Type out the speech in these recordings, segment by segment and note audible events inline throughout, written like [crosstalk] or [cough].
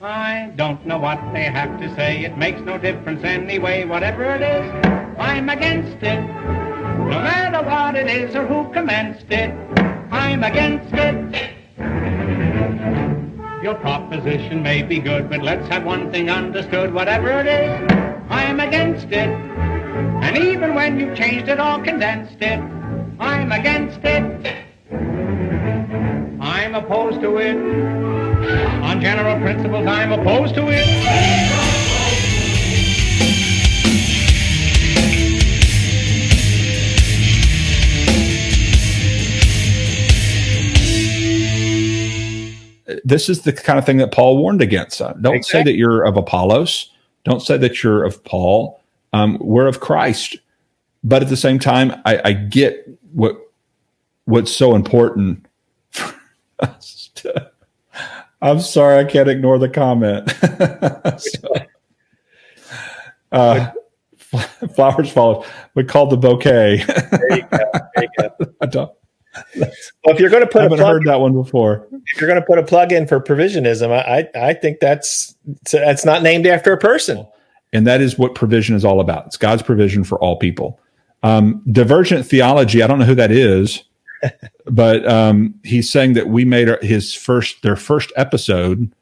I don't know what they have to say. It makes no difference anyway. Whatever it is, I'm against it. No matter what it is or who commenced it, I'm against it. Your proposition may be good, but let's have one thing understood. Whatever it is, I'm against it. And even when you've changed it or condensed it, I'm against it. I'm opposed to it. On general principles, I'm opposed to it. This is the kind of thing that Paul warned against. Uh, Don't say that you're of Apollos. Don't say that you're of Paul. Um, we're of Christ. But at the same time, I, I get what what's so important. for us to- I'm sorry, I can't ignore the comment. [laughs] So, uh, flowers fall. We called the bouquet. There you go. There you go. [laughs] I don't. Well, if you're going to put a haven't plug, heard that one before. if you're going to put a plug in for provisionism, I, I, I think that's that's not named after a person. And that is what provision is all about. It's God's provision for all people. Um, divergent theology, I don't know who that is, but um, he's saying that we made his first, their first episode.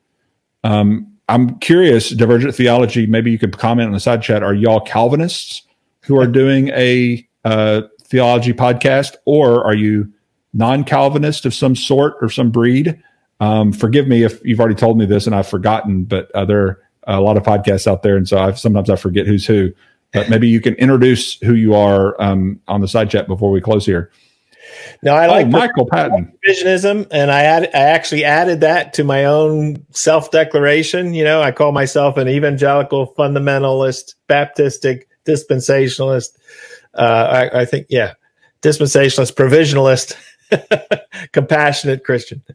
Um, I'm curious, divergent theology, maybe you could comment on the side chat. Are y'all Calvinists who are doing a uh, theology podcast, or are you non Calvinist of some sort or some breed? Um, forgive me if you've already told me this and I've forgotten, but uh, there are a lot of podcasts out there, and so I've, sometimes I forget who's who. But maybe you can introduce who you are um, on the side chat before we close here. Now, I like oh, Michael Patton. provisionism, and I add, I actually added that to my own self declaration. You know, I call myself an evangelical fundamentalist, Baptistic dispensationalist. Uh, I, I think, yeah, dispensationalist, provisionalist, [laughs] compassionate Christian. [laughs]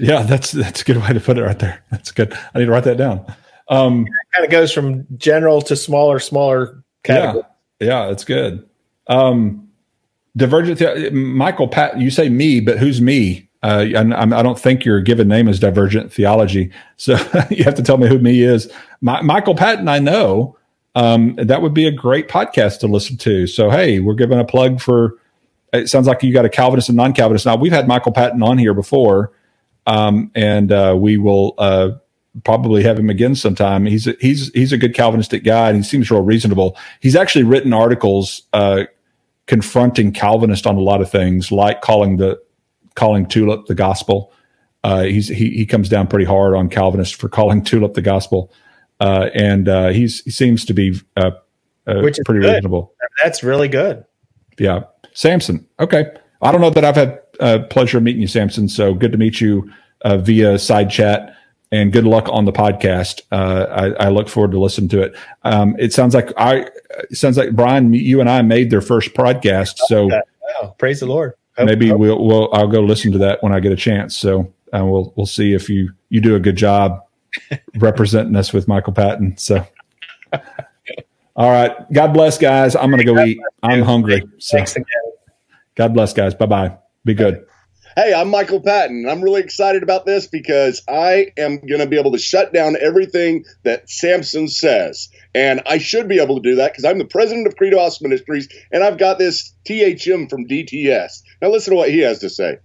Yeah, that's that's a good way to put it right there. That's good. I need to write that down. Um, Kind of goes from general to smaller, smaller yeah, category. yeah, that's good. Um, divergent. The- Michael Patton. You say me, but who's me? Uh, and I'm, I don't think your given name is divergent theology. So [laughs] you have to tell me who me is. My, Michael Patton, I know. Um, that would be a great podcast to listen to. So hey, we're giving a plug for. It sounds like you got a Calvinist and non-Calvinist. Now we've had Michael Patton on here before, um, and uh, we will uh, probably have him again sometime. He's a, he's he's a good Calvinistic guy, and he seems real reasonable. He's actually written articles uh, confronting Calvinist on a lot of things, like calling the calling tulip the gospel. Uh, he's he he comes down pretty hard on Calvinist for calling tulip the gospel, uh, and uh, he's he seems to be uh, uh, Which is pretty good. reasonable. That's really good. Yeah, Samson. Okay, I don't know that I've had uh, pleasure of meeting you, Samson. So good to meet you uh, via side chat, and good luck on the podcast. Uh, I, I look forward to listening to it. Um, it sounds like I it sounds like Brian, you and I made their first podcast, so Wow, praise the Lord. Hope- maybe hope- we'll, we'll I'll go listen to that when I get a chance. So uh, we'll we'll see if you you do a good job [laughs] representing us with Michael Patton. So. All right. God bless, guys. I'm going to go eat. I'm hungry. So. Thanks again. God bless, guys. Bye bye. Be good. Hey, I'm Michael Patton. I'm really excited about this because I am going to be able to shut down everything that Samson says. And I should be able to do that because I'm the president of Credo House Ministries and I've got this THM from DTS. Now, listen to what he has to say.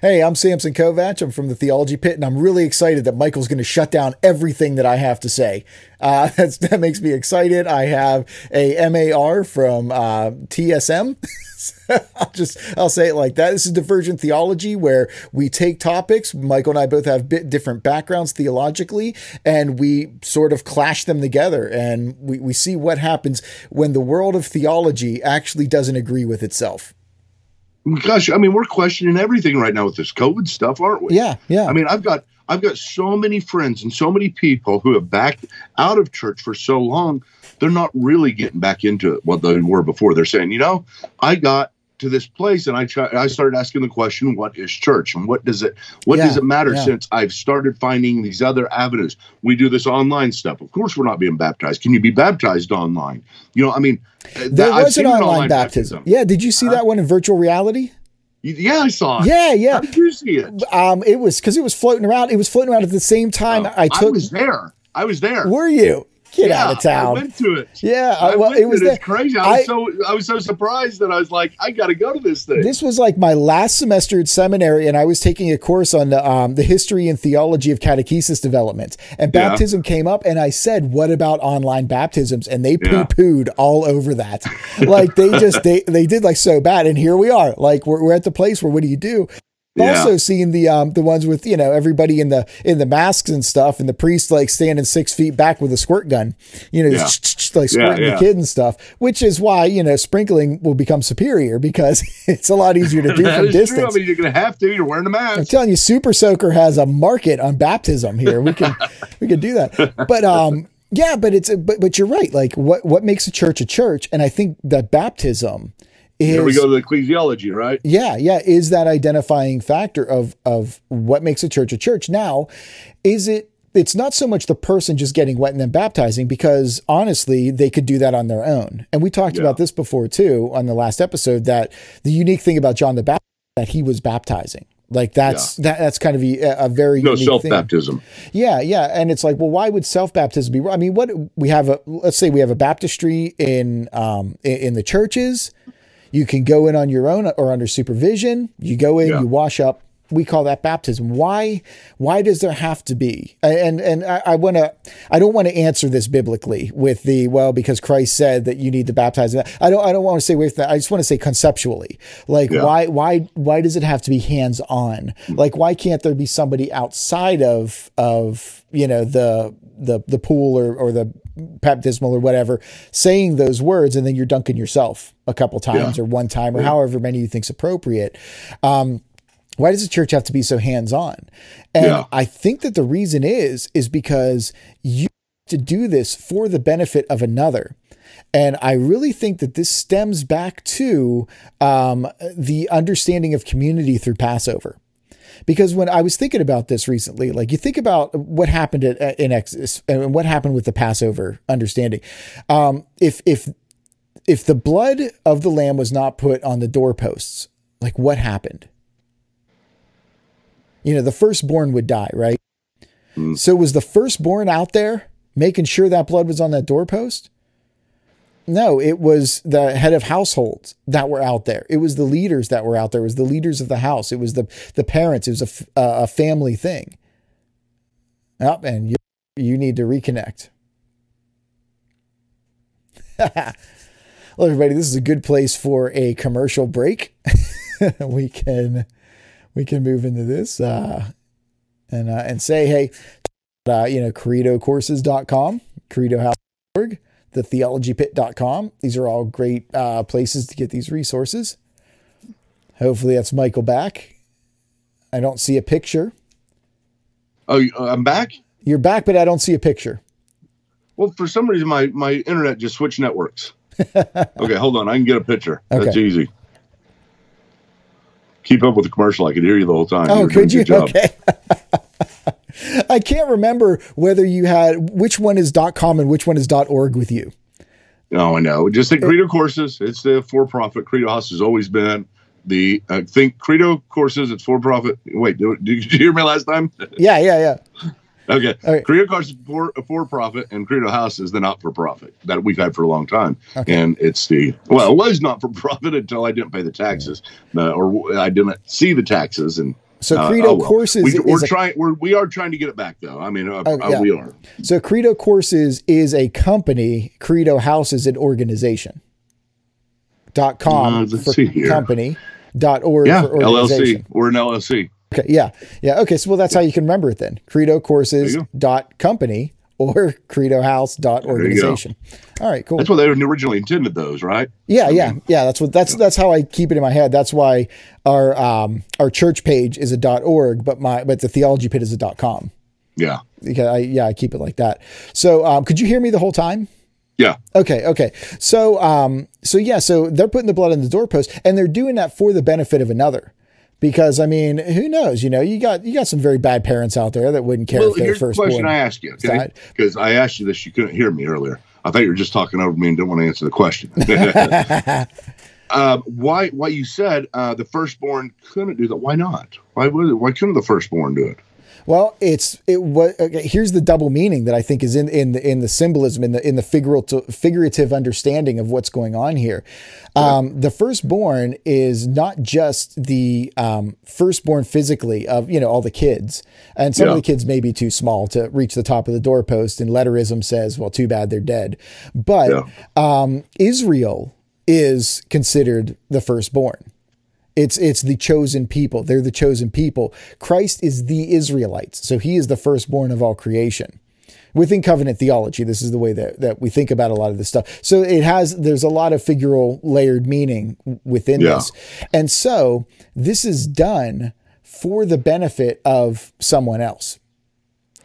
Hey, I'm Samson Kovac. I'm from the Theology Pit, and I'm really excited that Michael's going to shut down everything that I have to say. Uh, [laughs] that makes me excited. I have a MAR from uh, TSM. [laughs] I'll just I'll say it like that. This is divergent theology where we take topics. Michael and I both have bit different backgrounds theologically, and we sort of clash them together, and we, we see what happens when the world of theology actually doesn't agree with itself. Gosh, I mean, we're questioning everything right now with this COVID stuff, aren't we? Yeah, yeah. I mean, I've got I've got so many friends and so many people who have backed out of church for so long, they're not really getting back into it what they were before. They're saying, you know, I got to this place and I try, I started asking the question, what is church and what does it what Yeah, does it matter yeah. since I've started finding these other avenues. We do this online stuff. Of course, we're not being baptized. Can you be baptized online? You know, I mean, There that- I've was an an online, baptism. baptism. Yeah, did you see that one in virtual reality? Yeah, I saw it. Yeah, yeah. How did you see it? Um, it was because it was floating around. It was floating around at the same time Oh, I took. I was there. I was there. were you? Get Yeah, out of town. I went to it. yeah, I I, well, it was. it. It's crazy. I I- was so I was so surprised that I was like, I got to go to this thing. This was like my last semester at seminary, and I was taking a course on the, um, the history and theology of catechesis development. And Yeah. baptism came up, and I said, "What about online baptisms?" And they poo Yeah. pooed all over that. like they just they they did like so bad, and here we are. Like we're we're at the place where what do you do? Yeah. Also seen the um the ones with you know everybody in the in the masks and stuff, and the priest like standing six feet back with a squirt gun, you know, Yeah. like squirting yeah. the kid and stuff. Which is why you know sprinkling will become superior because [laughs] it's a lot easier to [laughs] do from is true. I distance. mean, you're going to have to. You're wearing a I'm telling you, Super Soaker has a market on baptism here. We can [laughs] we can do that. But um yeah, but it's but but you're right. Like what what makes a church a church? And I think that baptism is Here we go to the ecclesiology, right? yeah, yeah, is that identifying factor of of what makes a church a church. Now, is it it's not so much the person just getting wet and then baptizing because honestly, they could do that on their own. And we talked Yeah. about this before too on the last episode that the unique thing about John the Baptist that he was baptizing. Like that's that, that's kind of a, a very No self baptism. Yeah, yeah, and it's like, well, why would self baptism be? I mean, what we have a let's say we have a baptistry in um in, in the churches. You can go in on your own or under supervision. You go in, Yeah. you wash up. We call that baptism. Why? Why does there have to be? And and I, I want to. I don't want to answer this biblically with the well because Christ said that you need to baptize. I don't. I don't want to say with that. I just want to say conceptually. Like Yeah. why? Why? Why does it have to be hands on? Mm. Like why can't there be somebody outside of of you know the the the pool or or the baptismal or whatever saying those words and then you're dunking yourself a couple times Yeah. or one time or however many you think's appropriate. Um why does the church have to be so hands on and Yeah. i think that the reason is is because you have to do this for the benefit of another. And I really think that this stems back to um, the understanding of community through Passover because when I was thinking about this recently, like you think about what happened at, in Exodus and what happened with the Passover understanding. Um, if if if the blood of the lamb was not put on the doorposts, like what happened? You know, the firstborn would die, right? So was the firstborn out there making sure that blood was on that doorpost? No, it was the head of households that were out there. It was the leaders that were out there. It was the leaders of the house. It was the the parents. It was a family thing. Up and you you need to reconnect. [laughs] well, everybody, this is a good place for a commercial break. [laughs] we can we can move into this uh, and uh, and say hey, uh, you know, credocourses.com, credohouse.org thetheologypit.com. These are all great uh, places to get these resources. Hopefully, that's Michael back. I don't see a picture. Oh, uh, I'm back. You're back, but I don't see a picture. Well, for some reason, my my internet just switched networks. [laughs] okay, hold on. I can get a picture. That's easy. Keep up with the commercial. I could hear you the whole time. Oh, You're could you? Okay. [laughs] I can't remember whether you had which one is .com and which one is .org with you. No, I know. Just think Credo courses. It's the for-profit. Credo House has always been the. I think Credo courses. It's for-profit. Wait, did, did you hear me last time? [laughs] Yeah, yeah, yeah. Okay. Okay. Credo courses for for profit, and Credo House is the not for profit that we've had for a long time. Okay. And it's the well, it was not for profit [laughs] until I didn't pay the taxes, uh, or I didn't see the taxes. And So uh, Credo oh well. Courses we, we're is a- trying. We're we are trying to get it back though. I mean, uh, Oh, uh, yeah. we are. So Credo Courses is a company. Credo House is an organization. Dot com Uh, for company. Dot org Yeah, for organization. LLC. We're an LLC. Okay, yeah, yeah. Okay, so well, that's how you can remember it then. Credo Courses dot company or Credo House dot organization. All right, cool. That's what they originally intended those, right? Yeah, yeah, yeah. That's what that's that's how I keep it in my head. That's why our um our church page is a dot org, but my but the theology pit is a dot com. Yeah. Because I yeah I keep it like that. So um, could you hear me the whole time? Yeah. Okay, okay. So um so yeah, so they're putting the blood on the doorpost and they're doing that for the benefit of another. Because I mean, who knows? You know, you got you got some very bad parents out there that wouldn't care Well, if their here's the question I asked you, okay? Because I asked you this, you couldn't hear me earlier. I thought you were just talking over me and didn't want to answer the question. [laughs] [laughs] uh, why? Why you said uh, the firstborn couldn't do that? Why not? Why would? Why couldn't the firstborn do it? Well, it's it what okay, here's the double meaning that I think is in in the in the symbolism in the in the figurative figurative understanding of what's going on here. Um, the firstborn is not just the um, firstborn physically of you know all the kids, and some Yeah. of the kids may be too small to reach the top of the doorpost, and literalism says, "Well, too bad they're dead." But Yeah. um, Israel is considered the firstborn. It's it's the chosen people. They're the chosen people. Christ is the Israelites. So he is the firstborn of all creation. Within covenant theology, this is the way that, that we think about a lot of this stuff. So it has there's a lot of figural layered meaning within Yeah. this. And so this is done for the benefit of someone else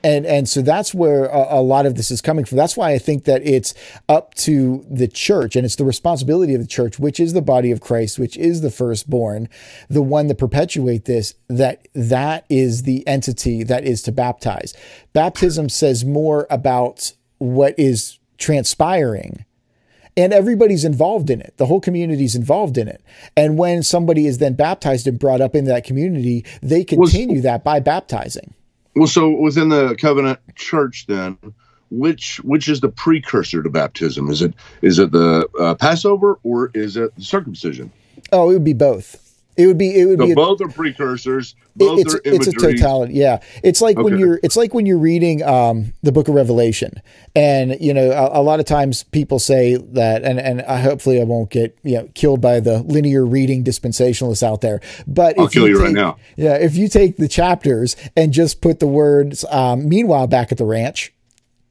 and and so that's where a, a lot of this is coming from. That's why I think that it's up to the church and it's the responsibility of the church, which is the body of Christ, which is the firstborn, the one that perpetuate this. That that is the entity that is to baptize. Baptism says more about what is transpiring and everybody's involved in it. The whole community's involved in it. And when somebody is then baptized and brought up into that community, they continue that by baptizing. Well, so within the covenant church, then, which which is the precursor to baptism? Is it is it the uh, Passover or is it the circumcision? Oh, it would be both. It would be. It would So be. A, both are precursors. Both it's are it's a totality. Yeah, it's like when you're. It's like when you're reading um, the Book of Revelation, and you know, a, a lot of times people say that, and and I, hopefully I won't get you know killed by the linear reading dispensationalists out there. But I'll if kill you right take- now. Yeah, if you take the chapters and just put the words um, "meanwhile" back at the ranch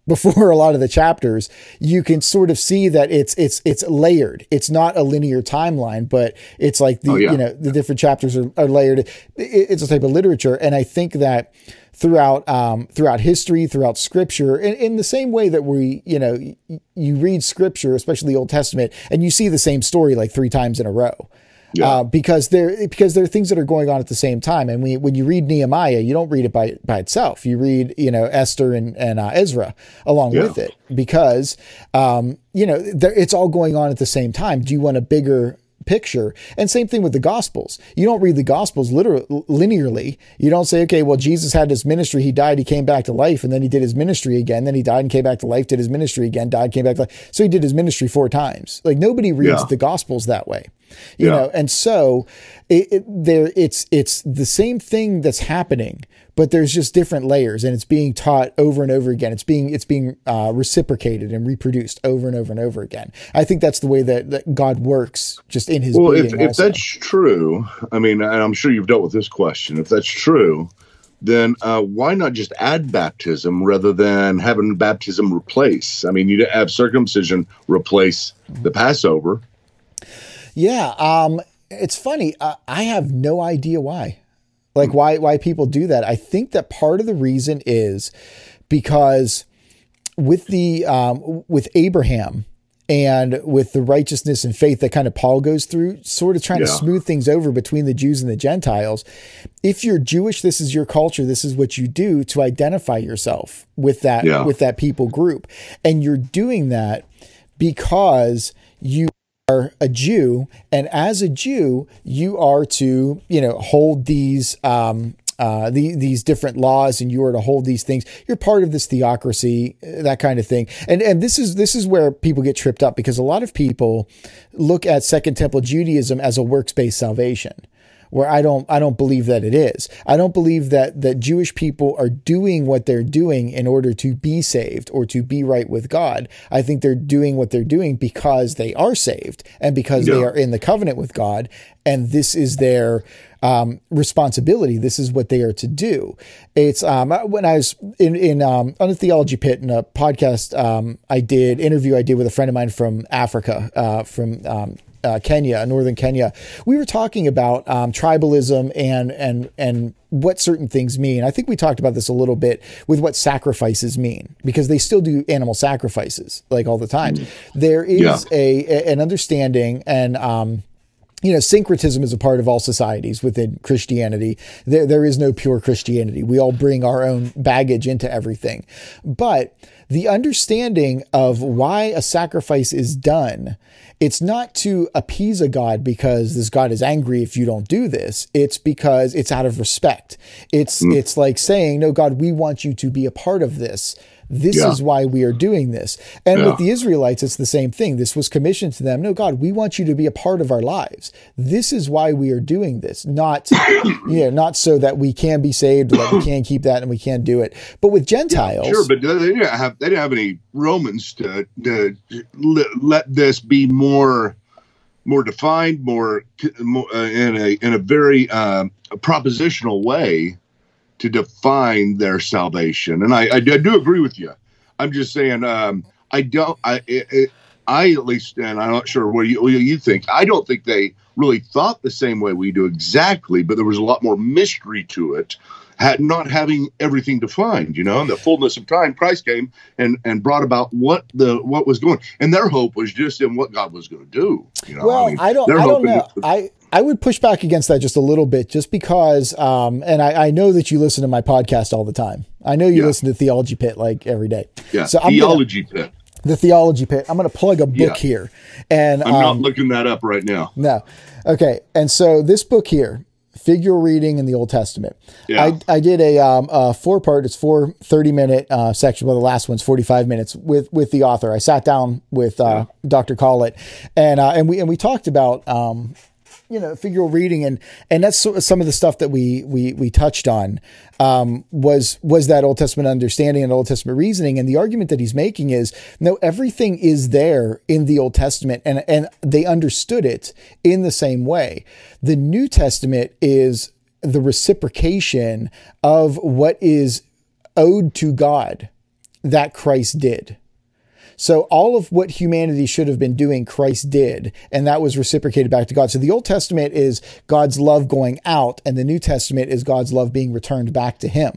before [laughs] a lot of the chapters, you can sort of see that it's it's it's layered. It's not a linear timeline, but it's like the Oh, yeah. you know the different chapters are, are layered. It- it's a type of literature, and I think that throughout um, throughout history, throughout Scripture, in, in the same way that we you know you read Scripture, especially the Old Testament, and you see the same story like three times in a row. Yeah. Uh, because there because there are things that are going on at the same time, and when when you read Nehemiah, you don't read it by by itself. You read you know Esther and and uh, Ezra along Yeah. with it because um, you know there, it's all going on at the same time. Do you want a bigger picture? And same thing with the Gospels. You don't read the Gospels literally linearly. You don't say, okay, well Jesus had his ministry, he died, he came back to life, and then he did his ministry again. Then he died and came back to life, did his ministry again, died, came back to life. So he did his ministry four times. Like nobody reads Yeah. the Gospels that way you Yeah. know and so it, it there it's it's the same thing that's happening but there's just different layers and it's being taught over and over again it's being it's being uh, reciprocated and reproduced over and over and over again i think that's the way that, that god works just in his Well, being if, if also. that's true, I mean, and I'm sure you've dealt with this question. If that's true, then uh, why not just add baptism rather than having baptism replace? I mean, you have circumcision replace the Passover. Yeah, um, it's funny. Uh, I have no idea why. Like why why people do that. I think that part of the reason is because with the um, with Abraham and with the righteousness and faith that kind of Paul goes through, sort of trying to smooth things over between the Jews and the Gentiles. If you're Jewish, this is your culture. This is what you do to identify yourself with that Yeah. with that people group, and you're doing that because you are a Jew, and as a Jew, you are to you know hold these um, uh, the, these different laws, and you are to hold these things. You're part of this theocracy, that kind of thing. And and this is this is where people get tripped up because a lot of people look at Second Temple Judaism as a works based salvation where I don't I don't believe that it is. I don't believe that that Jewish people are doing what they're doing in order to be saved or to be right with God. I think they're doing what they're doing because they are saved and because they are in the covenant with God and this is their um, responsibility. This is what they are to do. It's um, when I was in in um, on a theology pit in a podcast um, I did interview I did with a friend of mine from Africa uh, from um, uh, Kenya, northern Kenya, we were talking about um, tribalism and and and what certain things mean. I think we talked about this a little bit with what sacrifices mean because they still do animal sacrifices like all the time. There is Yeah. a, a- an understanding and um, you know, syncretism is a part of all societies within Christianity. There, there is no pure Christianity. We all bring our own baggage into everything. But the understanding of why a sacrifice is done, it's not to appease a God because this God is angry if you don't do this. It's because it's out of respect. It's, mm. it's like saying, no, God, we want you to be a part of this. This yeah. is why we are doing this. And yeah. with the Israelites, it's the same thing. This was commissioned to them. No, God, we want you to be a part of our lives. This is why we are doing this, not, [coughs] you know, not so that we can be saved, that we can keep that and we can't do it. But with Gentiles, yeah, sure, but they didn't have they didn't have any Romans to, to let this be more more defined, more, more uh, in a in a very uh, propositional way to define their salvation. And I, I, I do agree with you. I'm just saying, um, I don't, I, it, I at least, and I'm not sure what you, what you think. I don't think they really thought the same way we do exactly, but there was a lot more mystery to it had not having everything defined, you know, in the fullness of time, Christ came and and brought about what the what was going, and their hope was just in what God was going to do. You know, well, I, mean, I don't, I don't know. I I would push back against that just a little bit, just because, um, and I, I know that you listen to my podcast all the time. I know you yeah. listen to Theology Pit like every day. Yeah, so Theology gonna, Pit the theology pit. I'm going to plug a book yeah. here, and I'm um, not looking that up right now. No, okay. And so this book here figural reading in the Old Testament. Yeah. I, I did a, um, a four part, it's four 30 minute uh, section. Well, the last one's 45 minutes with, with the author. I sat down with uh, yeah. Dr. Collett and, uh, and we, and we talked about, um, you know figural reading and and that's some of the stuff that we we we touched on um, was was that Old Testament understanding and Old Testament reasoning. And the argument that he's making is no everything is there in the Old Testament and and they understood it in the same way. The New Testament is the reciprocation of what is owed to God that Christ did so all of what humanity should have been doing, Christ did, and that was reciprocated back to God. So the Old Testament is God's love going out, and the New Testament is God's love being returned back to Him.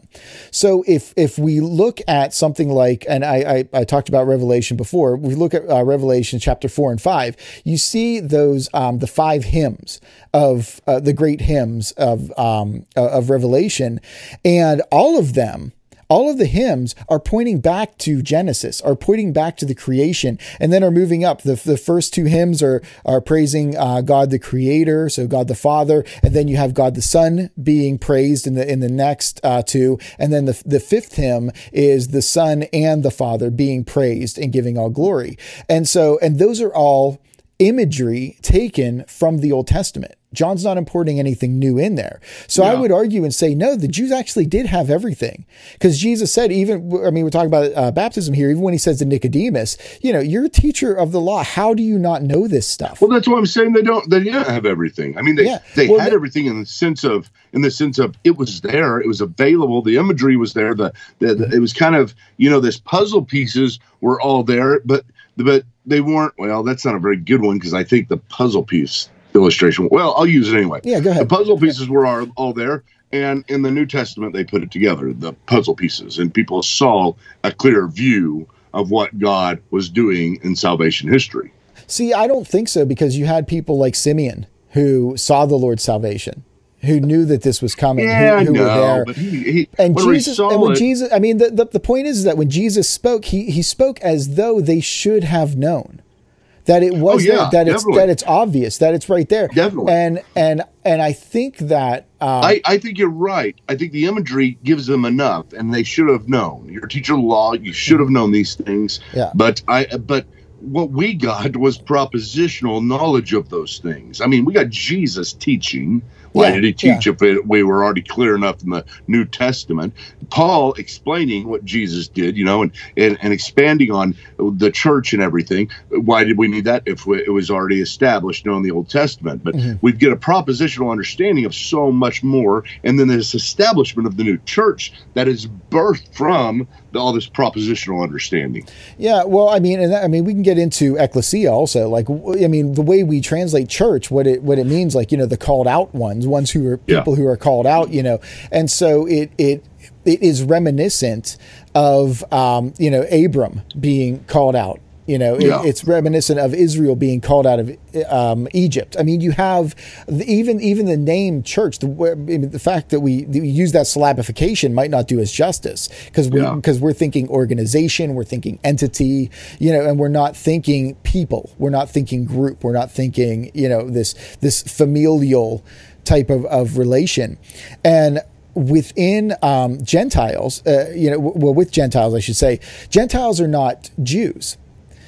So if if we look at something like, and I I, I talked about Revelation before, we look at uh, Revelation chapter four and five, you see those um, the five hymns of uh, the great hymns of um, of Revelation, and all of them all of the hymns are pointing back to Genesis, are pointing back to the creation, and then are moving up. The, the first two hymns are, are praising uh, God the Creator, so God the Father, and then you have God the Son being praised in the in the next uh, two, and then the the fifth hymn is the Son and the Father being praised and giving all glory. And so, and those are all imagery taken from the Old Testament. John's not importing anything new in there. So I would argue and say, no, the Jews actually did have everything. Because Jesus said, even, I mean, we're talking about uh, baptism here, even when he says to Nicodemus, you know, you're a teacher of the law. How do you not know this stuff? Well, that's why I'm saying. They don't, they didn't have everything. I mean, they, yeah. they well, had everything in the sense of, in the sense of it was there, it was available, the imagery was there, the, the, the it was kind of, you know, this puzzle pieces were all there, but, but they weren't, well, that's not a very good one because I think the puzzle piece illustration. Well, I'll use it anyway. Yeah, go ahead. The puzzle pieces were all, all there. And in the New Testament, they put it together, the puzzle pieces, and people saw a clear view of what God was doing in salvation history. See, I don't think so because you had people like Simeon who saw the Lord's salvation who knew that this was coming, yeah, who, who were there. But he, he, and Jesus, and when it, Jesus, I mean, the, the, the point is, is that when Jesus spoke, he, he spoke as though they should have known that it was oh, yeah, there, that it's that it's obvious that it's right there. Definitely. And and and I think that um, I I think you're right. I think the imagery gives them enough, and they should have known. You're a teacher of law. You should have known these things. Yeah. But I but what we got was propositional knowledge of those things. I mean, we got Jesus teaching why yeah, did he teach yeah. if it, we were already clear enough in the New Testament? Paul explaining what Jesus did, you know, and, and, and expanding on the church and everything. Why did we need that if we, it was already established you know, in the Old Testament? But mm-hmm. we get a propositional understanding of so much more. And then this establishment of the new church that is birthed from all this propositional understanding. Yeah, well, I mean, and that, I mean, we can get into ecclesia also. Like, I mean, the way we translate church, what it what it means, like you know, the called out ones, ones who are people yeah. who are called out, you know, and so it it it is reminiscent of um, you know Abram being called out You know, it, Yeah. it's reminiscent of Israel being called out of um, Egypt. I mean, you have the, even even the name church. The, where- I mean, the fact that we, that we use that syllabification might not do us justice because we Yeah. because we're thinking organization, we're thinking entity, you know, and we're not thinking people. We're not thinking group. We're not thinking you know this this familial type of, of relation, and within um, Gentiles, uh, you know, w- well, with Gentiles, I should say, Gentiles are not Jews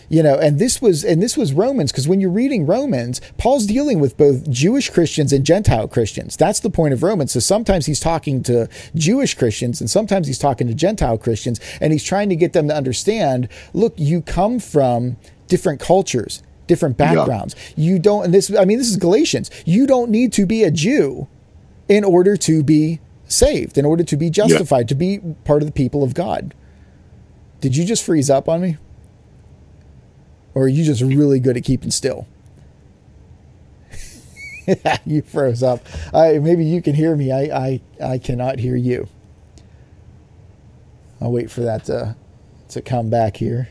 you know and this was and this was romans because when you're reading romans paul's dealing with both jewish christians and gentile christians. That's the point of romans. So sometimes he's talking to jewish christians and sometimes he's talking to gentile christians and he's trying to get them to understand look you come from different cultures different backgrounds. You don't and this i mean this is galatians. You don't need to be a jew in order to be saved in order to be justified to be part of the people of god. Did you just freeze up on me or are you just really good at keeping still? [laughs] you froze up. I, maybe you can hear me. I, I, I cannot hear you. I'll wait for that to, to come back here.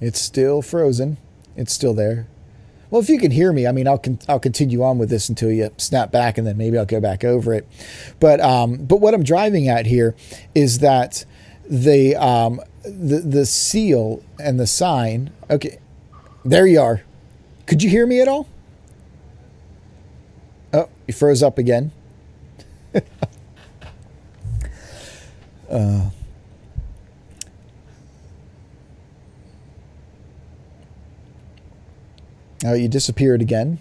It's still frozen. It's still there. Well, if you can hear me, I mean, I'll con- I'll continue on with this until you snap back, and then maybe I'll go back over it. But um, but what I'm driving at here is that the um, the the seal and the sign. Okay, there you are. Could you hear me at all? Oh, you froze up again. [laughs] uh, Oh, you disappeared again.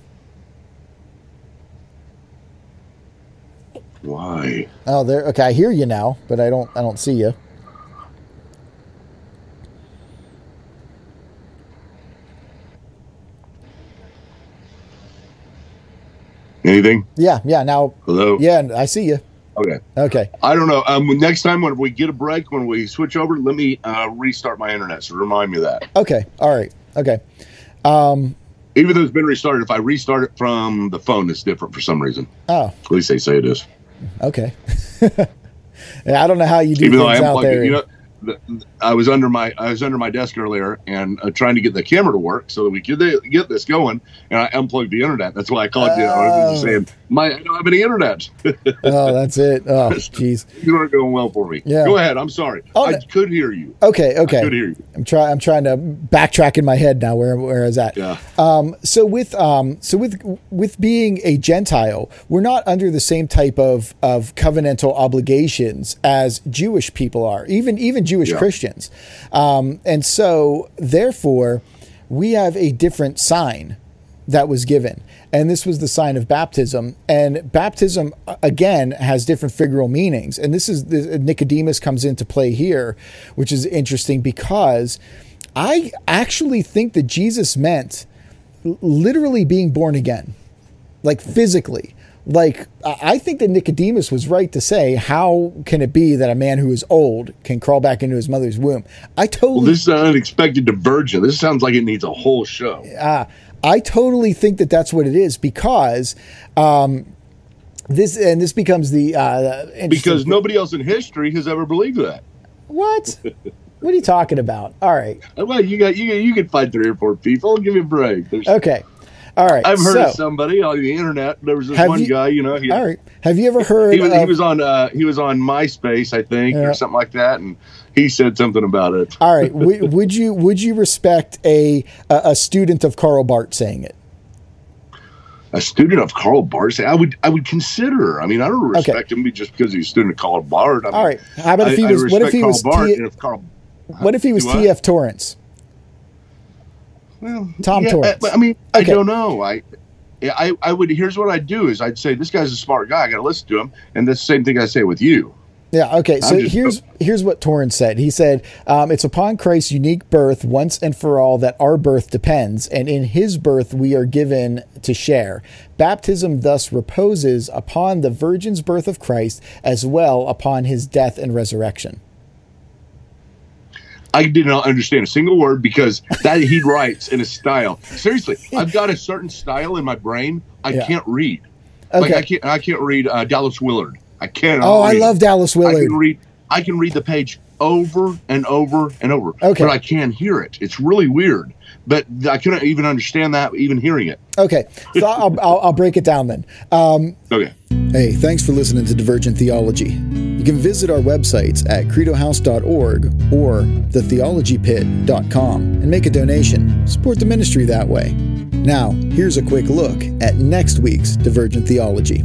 Why? Oh, there. Okay, I hear you now, but I don't. I don't see you. Anything? Yeah, yeah. Now, Hello? yeah, I see you. Okay. Okay. I don't know. Um, next time when we get a break, when we switch over, let me uh, restart my internet. So remind me of that. Okay. All right. Okay. Um. Even though it's been restarted, if I restart it from the phone, it's different for some reason. Oh. At least they say it is. Okay. [laughs] I don't know how you do Even things out there. it, you know, I was under my I was under my desk earlier and uh, trying to get the camera to work so that we could uh, get this going. And I unplugged the internet. That's why I called you. I was Oh. saying my I don't have any internet. [laughs] oh, that's it. Oh, [laughs] jeez. you aren't going well for me. Yeah. Go ahead. I'm sorry. Oh, I could hear you. Okay. I could Okay. hear you. I'm trying. I'm trying to backtrack in my head now. Where where is that? Yeah. Um, so with um, so with with being a Gentile, we're not under the same type of of covenantal obligations as Jewish people are, even even Jewish Yeah. Christians, um, and so therefore we have a different sign that was given. And this was the sign of baptism. And baptism, uh, again, has different figural meanings. And this is the, Nicodemus comes into play here, which is interesting because I actually think that Jesus meant literally being born again, like physically. Like, I think that Nicodemus was right to say, How can it be that a man who is old can crawl back into his mother's womb? I totally Well, this is an unexpected divergent. This sounds like it needs a whole show. Ah, I totally think that that's what it is because um, this and this becomes the uh, Because nobody else in history has ever believed that. what? [laughs] what are you talking about? All right, Well, you got you you could find three or four people. Give me a break. There's, okay, all right. I've heard so, of somebody on the internet. There was this one you- guy, you know. He, All right, have you ever heard? he was of, he was on uh he was on MySpace, I think, Yeah. or something like that, and he said something about it. all right, [laughs] would, would you would you respect a a student of Karl Barth saying it? A student of Karl Barth. I would I would consider. I mean, I don't respect him just because he's a student of Karl Barth. I mean, All right, how about if he I- I was? What if he was? T, if Karl what if he was T.F. Torrance? Well, Tom yeah, Torrance. I, I mean, I Okay. don't know. I, I, I would. Here's what I'd do: is I'd say this guy's a smart guy. I got to listen to him, and that's the same thing I say with you. Yeah. Okay. So just- here's here's what Torrance said. He said, um, "It's upon Christ's unique birth, once and for all, that our birth depends, and in His birth we are given to share. Baptism thus reposes upon the Virgin's birth of Christ, as well upon His death and resurrection." I did not understand a single word because that he writes in a style. Seriously, I've got a certain style in my brain. I Yeah. can't read. Like Okay. I can't I can't read uh, Dallas Willard. I can't. Oh, I love Dallas Willard. I can read. I can read the page over and over and over. Okay. But I can't hear it. It's really weird. But I couldn't even understand that even hearing it. Okay, so I'll, I'll, I'll break it down then. Um, Okay. Hey, thanks for listening to Divergent Theology. You can visit our websites at credohouse.org or thetheologypit.com and make a donation. Support the ministry that way. Now, here's a quick look at next week's Divergent Theology.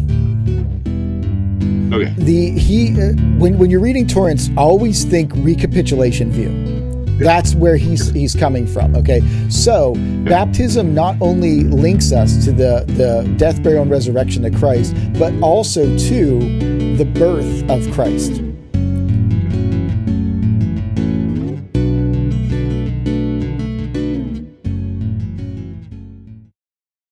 Okay. The he uh, when when you're reading Torrance, always think recapitulation view. That's where he's he's coming from. Okay, so baptism not only links us to the the death, burial, and resurrection of Christ, but also to the birth of Christ.